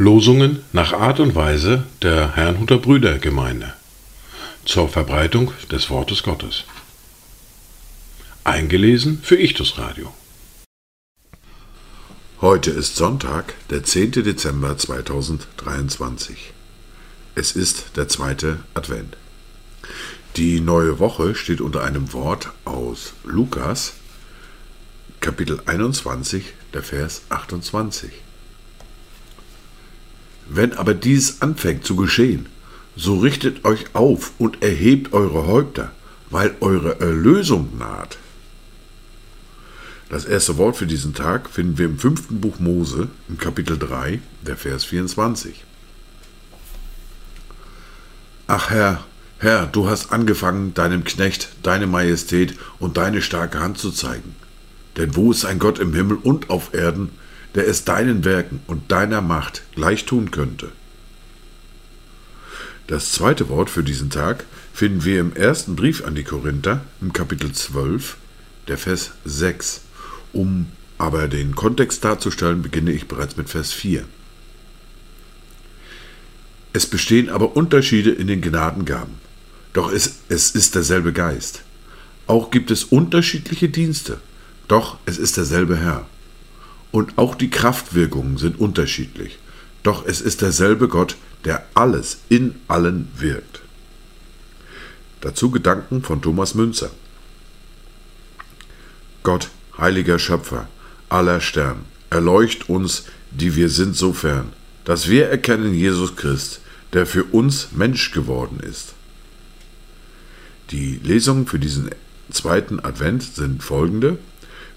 Losungen nach Art und Weise der Herrnhuter Brüdergemeinde zur Verbreitung des Wortes Gottes. Eingelesen für Ichtus Radio. Heute ist Sonntag, der 10. Dezember 2023. Es ist der zweite Advent. Die neue Woche steht unter einem Wort aus Lukas, Kapitel 21, der Vers 28. Wenn aber dies anfängt zu geschehen, so richtet euch auf und erhebt eure Häupter, weil eure Erlösung naht. Das erste Wort für diesen Tag finden wir im fünften Buch Mose, im Kapitel 3, der Vers 24. Ach Herr, Herr, du hast angefangen, deinem Knecht deine Majestät und deine starke Hand zu zeigen. Denn wo ist ein Gott im Himmel und auf Erden, der es deinen Werken und deiner Macht gleich tun könnte. Das zweite Wort für diesen Tag finden wir im ersten Brief an die Korinther im Kapitel 12, der Vers 6. Um aber den Kontext darzustellen, beginne ich bereits mit Vers 4. Es bestehen aber Unterschiede in den Gnadengaben, doch es, es ist derselbe Geist. Auch gibt es unterschiedliche Dienste, doch es ist derselbe Herr. Und auch die Kraftwirkungen sind unterschiedlich. Doch es ist derselbe Gott, der alles in allen wirkt. Dazu Gedanken von Thomas Münzer. Gott, heiliger Schöpfer aller Stern, erleucht uns, die wir sind, so fern, dass wir erkennen Jesus Christ, der für uns Mensch geworden ist. Die Lesungen für diesen zweiten Advent sind folgende.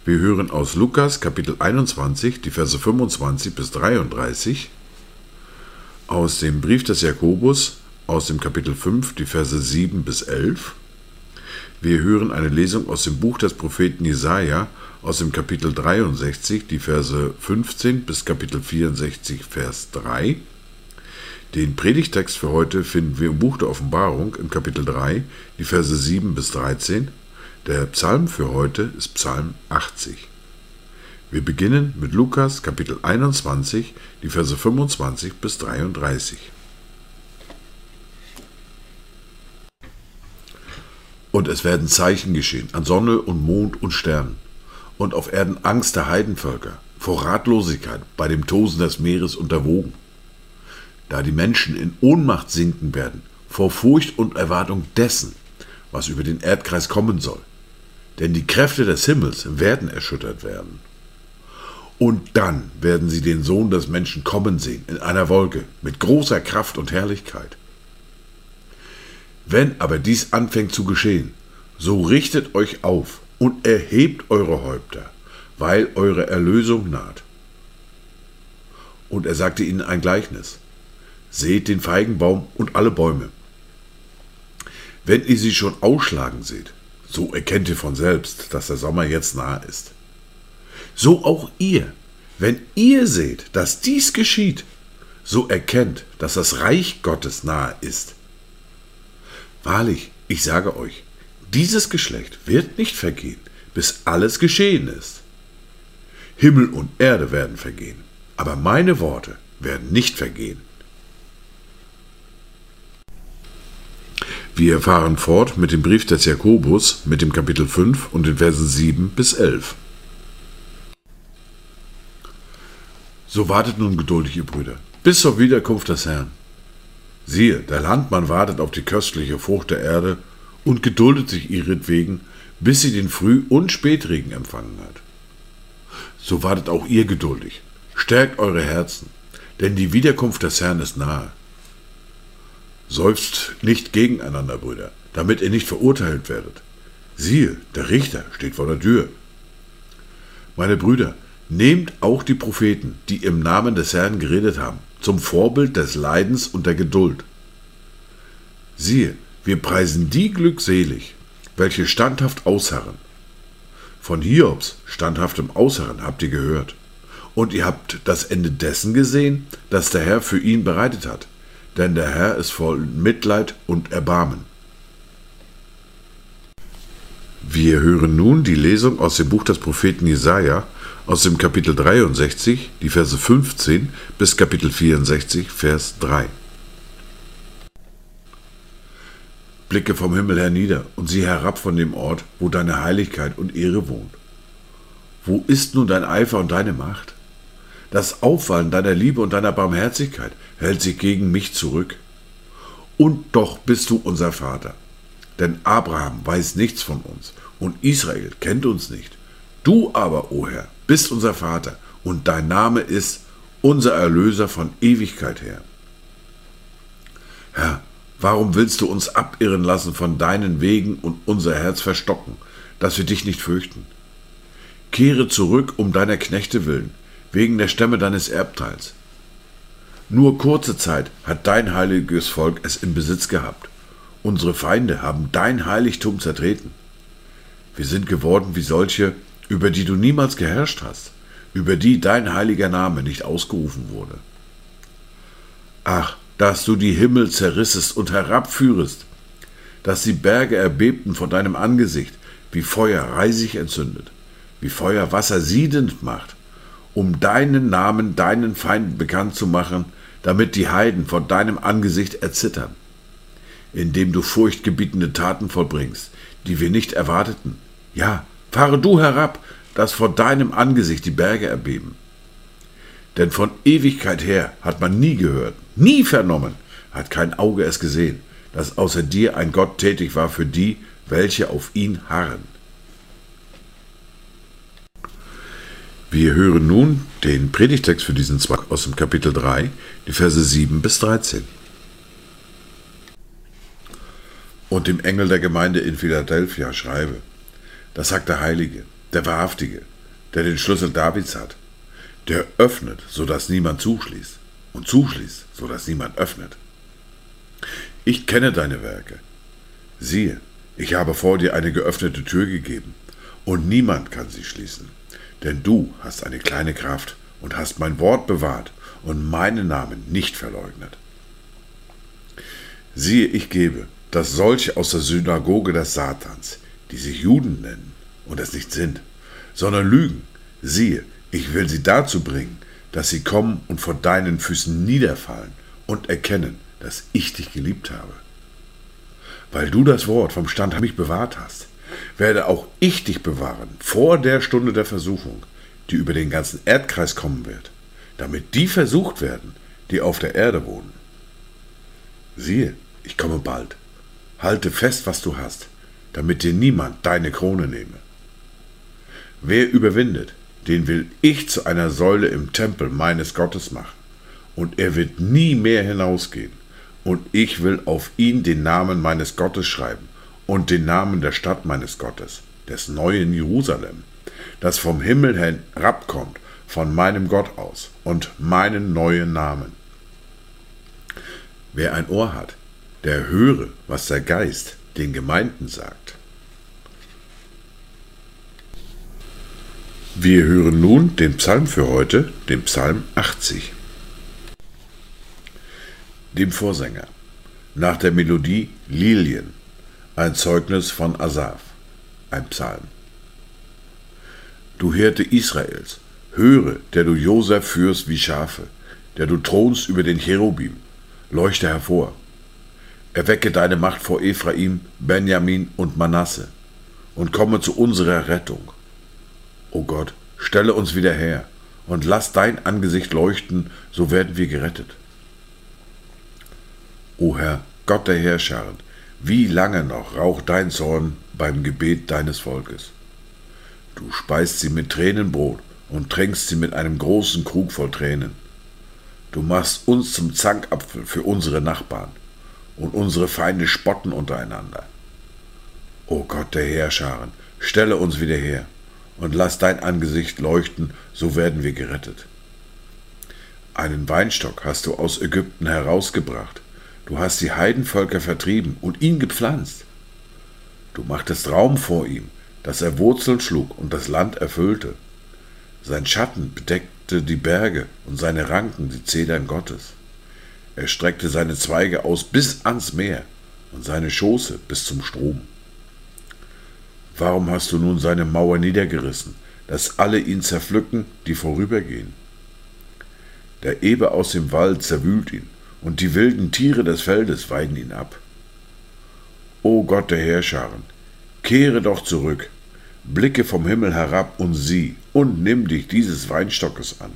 Wir hören aus Lukas Kapitel 21, die Verse 25 bis 33, aus dem Brief des Jakobus aus dem Kapitel 5, die Verse 7 bis 11. Wir hören eine Lesung aus dem Buch des Propheten Jesaja aus dem Kapitel 63, die Verse 15 bis Kapitel 64, Vers 3. Den Predigtext für heute finden wir im Buch der Offenbarung im Kapitel 3, die Verse 7 bis 13 der Psalm für heute ist Psalm 80. Wir beginnen mit Lukas Kapitel 21, die Verse 25 bis 33. Und es werden Zeichen geschehen an Sonne und Mond und Sternen, und auf Erden Angst der Heidenvölker, vor Ratlosigkeit bei dem Tosen des Meeres unterwogen. Da die Menschen in Ohnmacht sinken werden, vor Furcht und Erwartung dessen, was über den Erdkreis kommen soll denn die Kräfte des Himmels werden erschüttert werden. Und dann werden sie den Sohn des Menschen kommen sehen in einer Wolke mit großer Kraft und Herrlichkeit. Wenn aber dies anfängt zu geschehen, so richtet euch auf und erhebt eure Häupter, weil eure Erlösung naht. Und er sagte ihnen ein Gleichnis. Seht den Feigenbaum und alle Bäume. Wenn ihr sie schon ausschlagen seht, so erkennt ihr von selbst, dass der Sommer jetzt nahe ist. So auch ihr, wenn ihr seht, dass dies geschieht, so erkennt, dass das Reich Gottes nahe ist. Wahrlich, ich sage euch, dieses Geschlecht wird nicht vergehen, bis alles geschehen ist. Himmel und Erde werden vergehen, aber meine Worte werden nicht vergehen. Wir fahren fort mit dem Brief des Jakobus mit dem Kapitel 5 und den Versen 7 bis 11. So wartet nun geduldig, ihr Brüder, bis zur Wiederkunft des Herrn. Siehe, der Landmann wartet auf die köstliche Frucht der Erde und geduldet sich ihretwegen, bis sie den Früh- und Spätregen empfangen hat. So wartet auch ihr geduldig, stärkt eure Herzen, denn die Wiederkunft des Herrn ist nahe. Seufzt nicht gegeneinander, Brüder, damit ihr nicht verurteilt werdet. Siehe, der Richter steht vor der Tür. Meine Brüder, nehmt auch die Propheten, die im Namen des Herrn geredet haben, zum Vorbild des Leidens und der Geduld. Siehe, wir preisen die glückselig, welche standhaft ausharren. Von Hiobs standhaftem Ausharren habt ihr gehört. Und ihr habt das Ende dessen gesehen, das der Herr für ihn bereitet hat denn der Herr ist voll Mitleid und Erbarmen. Wir hören nun die Lesung aus dem Buch des Propheten Jesaja aus dem Kapitel 63, die Verse 15 bis Kapitel 64, Vers 3. Blicke vom Himmel hernieder und sieh herab von dem Ort, wo deine Heiligkeit und Ehre wohnt. Wo ist nun dein Eifer und deine Macht? Das Aufwallen deiner Liebe und deiner Barmherzigkeit hält sich gegen mich zurück. Und doch bist du unser Vater. Denn Abraham weiß nichts von uns und Israel kennt uns nicht. Du aber, o oh Herr, bist unser Vater und dein Name ist unser Erlöser von Ewigkeit her. Herr, warum willst du uns abirren lassen von deinen Wegen und unser Herz verstocken, dass wir dich nicht fürchten? Kehre zurück um deiner Knechte willen, wegen der Stämme deines Erbteils. Nur kurze Zeit hat dein heiliges Volk es im Besitz gehabt. Unsere Feinde haben dein Heiligtum zertreten. Wir sind geworden wie solche, über die du niemals geherrscht hast, über die dein heiliger Name nicht ausgerufen wurde. Ach, dass du die Himmel zerrissest und herabführest, dass die Berge erbebten vor deinem Angesicht, wie Feuer reisig entzündet, wie Feuer Wasser siedend macht, um deinen Namen deinen Feinden bekannt zu machen, damit die Heiden vor deinem Angesicht erzittern, indem du furchtgebietende Taten vollbringst, die wir nicht erwarteten. Ja, fahre du herab, dass vor deinem Angesicht die Berge erbeben. Denn von Ewigkeit her hat man nie gehört, nie vernommen, hat kein Auge es gesehen, dass außer dir ein Gott tätig war für die, welche auf ihn harren. Wir hören nun den Predigtext für diesen Zweig aus dem Kapitel 3, die Verse 7 bis 13. Und dem Engel der Gemeinde in Philadelphia schreibe, das sagt der Heilige, der Wahrhaftige, der den Schlüssel Davids hat, der öffnet, so dass niemand zuschließt, und zuschließt, so dass niemand öffnet. Ich kenne deine Werke. Siehe, ich habe vor dir eine geöffnete Tür gegeben, und niemand kann sie schließen. Denn du hast eine kleine Kraft und hast mein Wort bewahrt und meinen Namen nicht verleugnet. Siehe, ich gebe, dass solche aus der Synagoge des Satans, die sich Juden nennen und es nicht sind, sondern lügen, siehe, ich will sie dazu bringen, dass sie kommen und vor deinen Füßen niederfallen und erkennen, dass ich dich geliebt habe. Weil du das Wort vom Stand mich bewahrt hast, werde auch ich dich bewahren vor der Stunde der Versuchung, die über den ganzen Erdkreis kommen wird, damit die versucht werden, die auf der Erde wohnen. Siehe, ich komme bald. Halte fest, was du hast, damit dir niemand deine Krone nehme. Wer überwindet, den will ich zu einer Säule im Tempel meines Gottes machen, und er wird nie mehr hinausgehen, und ich will auf ihn den Namen meines Gottes schreiben, und den Namen der Stadt meines Gottes, des neuen Jerusalem, das vom Himmel herabkommt, von meinem Gott aus, und meinen neuen Namen. Wer ein Ohr hat, der höre, was der Geist den Gemeinden sagt. Wir hören nun den Psalm für heute, den Psalm 80. Dem Vorsänger. Nach der Melodie Lilien ein Zeugnis von Asaf, ein Psalm. Du Hirte Israels, höre, der du Josef führst wie Schafe, der du thronst über den Cherubim, leuchte hervor. Erwecke deine Macht vor Ephraim, Benjamin und Manasse und komme zu unserer Rettung. O Gott, stelle uns wieder her und lass dein Angesicht leuchten, so werden wir gerettet. O Herr, Gott der Herrscharen, wie lange noch raucht dein Zorn beim Gebet deines Volkes? Du speist sie mit Tränenbrot und tränkst sie mit einem großen Krug voll Tränen. Du machst uns zum Zankapfel für unsere Nachbarn, und unsere Feinde spotten untereinander. O Gott der Heerscharen, stelle uns wieder her und lass dein Angesicht leuchten, so werden wir gerettet. Einen Weinstock hast du aus Ägypten herausgebracht, Du hast die Heidenvölker vertrieben und ihn gepflanzt. Du machtest Raum vor ihm, dass er Wurzeln schlug und das Land erfüllte. Sein Schatten bedeckte die Berge und seine Ranken die Zedern Gottes. Er streckte seine Zweige aus bis ans Meer und seine Schoße bis zum Strom. Warum hast du nun seine Mauer niedergerissen, dass alle ihn zerpflücken, die vorübergehen? Der Eber aus dem Wald zerwühlt ihn, und die wilden Tiere des Feldes weiden ihn ab. O Gott der Herrscharen, kehre doch zurück, blicke vom Himmel herab und sieh, und nimm dich dieses Weinstockes an,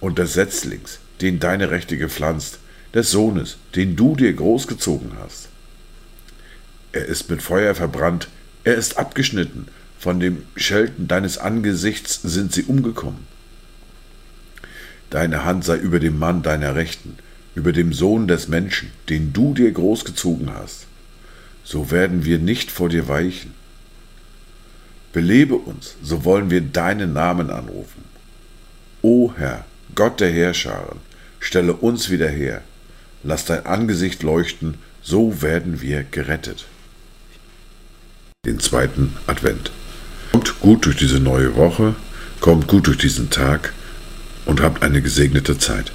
und des Setzlings, den deine Rechte gepflanzt, des Sohnes, den du dir großgezogen hast. Er ist mit Feuer verbrannt, er ist abgeschnitten, von dem Schelten deines Angesichts sind sie umgekommen. Deine Hand sei über dem Mann deiner Rechten, über dem Sohn des Menschen, den du dir großgezogen hast. So werden wir nicht vor dir weichen. Belebe uns, so wollen wir deinen Namen anrufen. O Herr, Gott der Heerscharen, stelle uns wieder her. Lass dein Angesicht leuchten, so werden wir gerettet den zweiten Advent. Kommt gut durch diese neue Woche, kommt gut durch diesen Tag und habt eine gesegnete Zeit.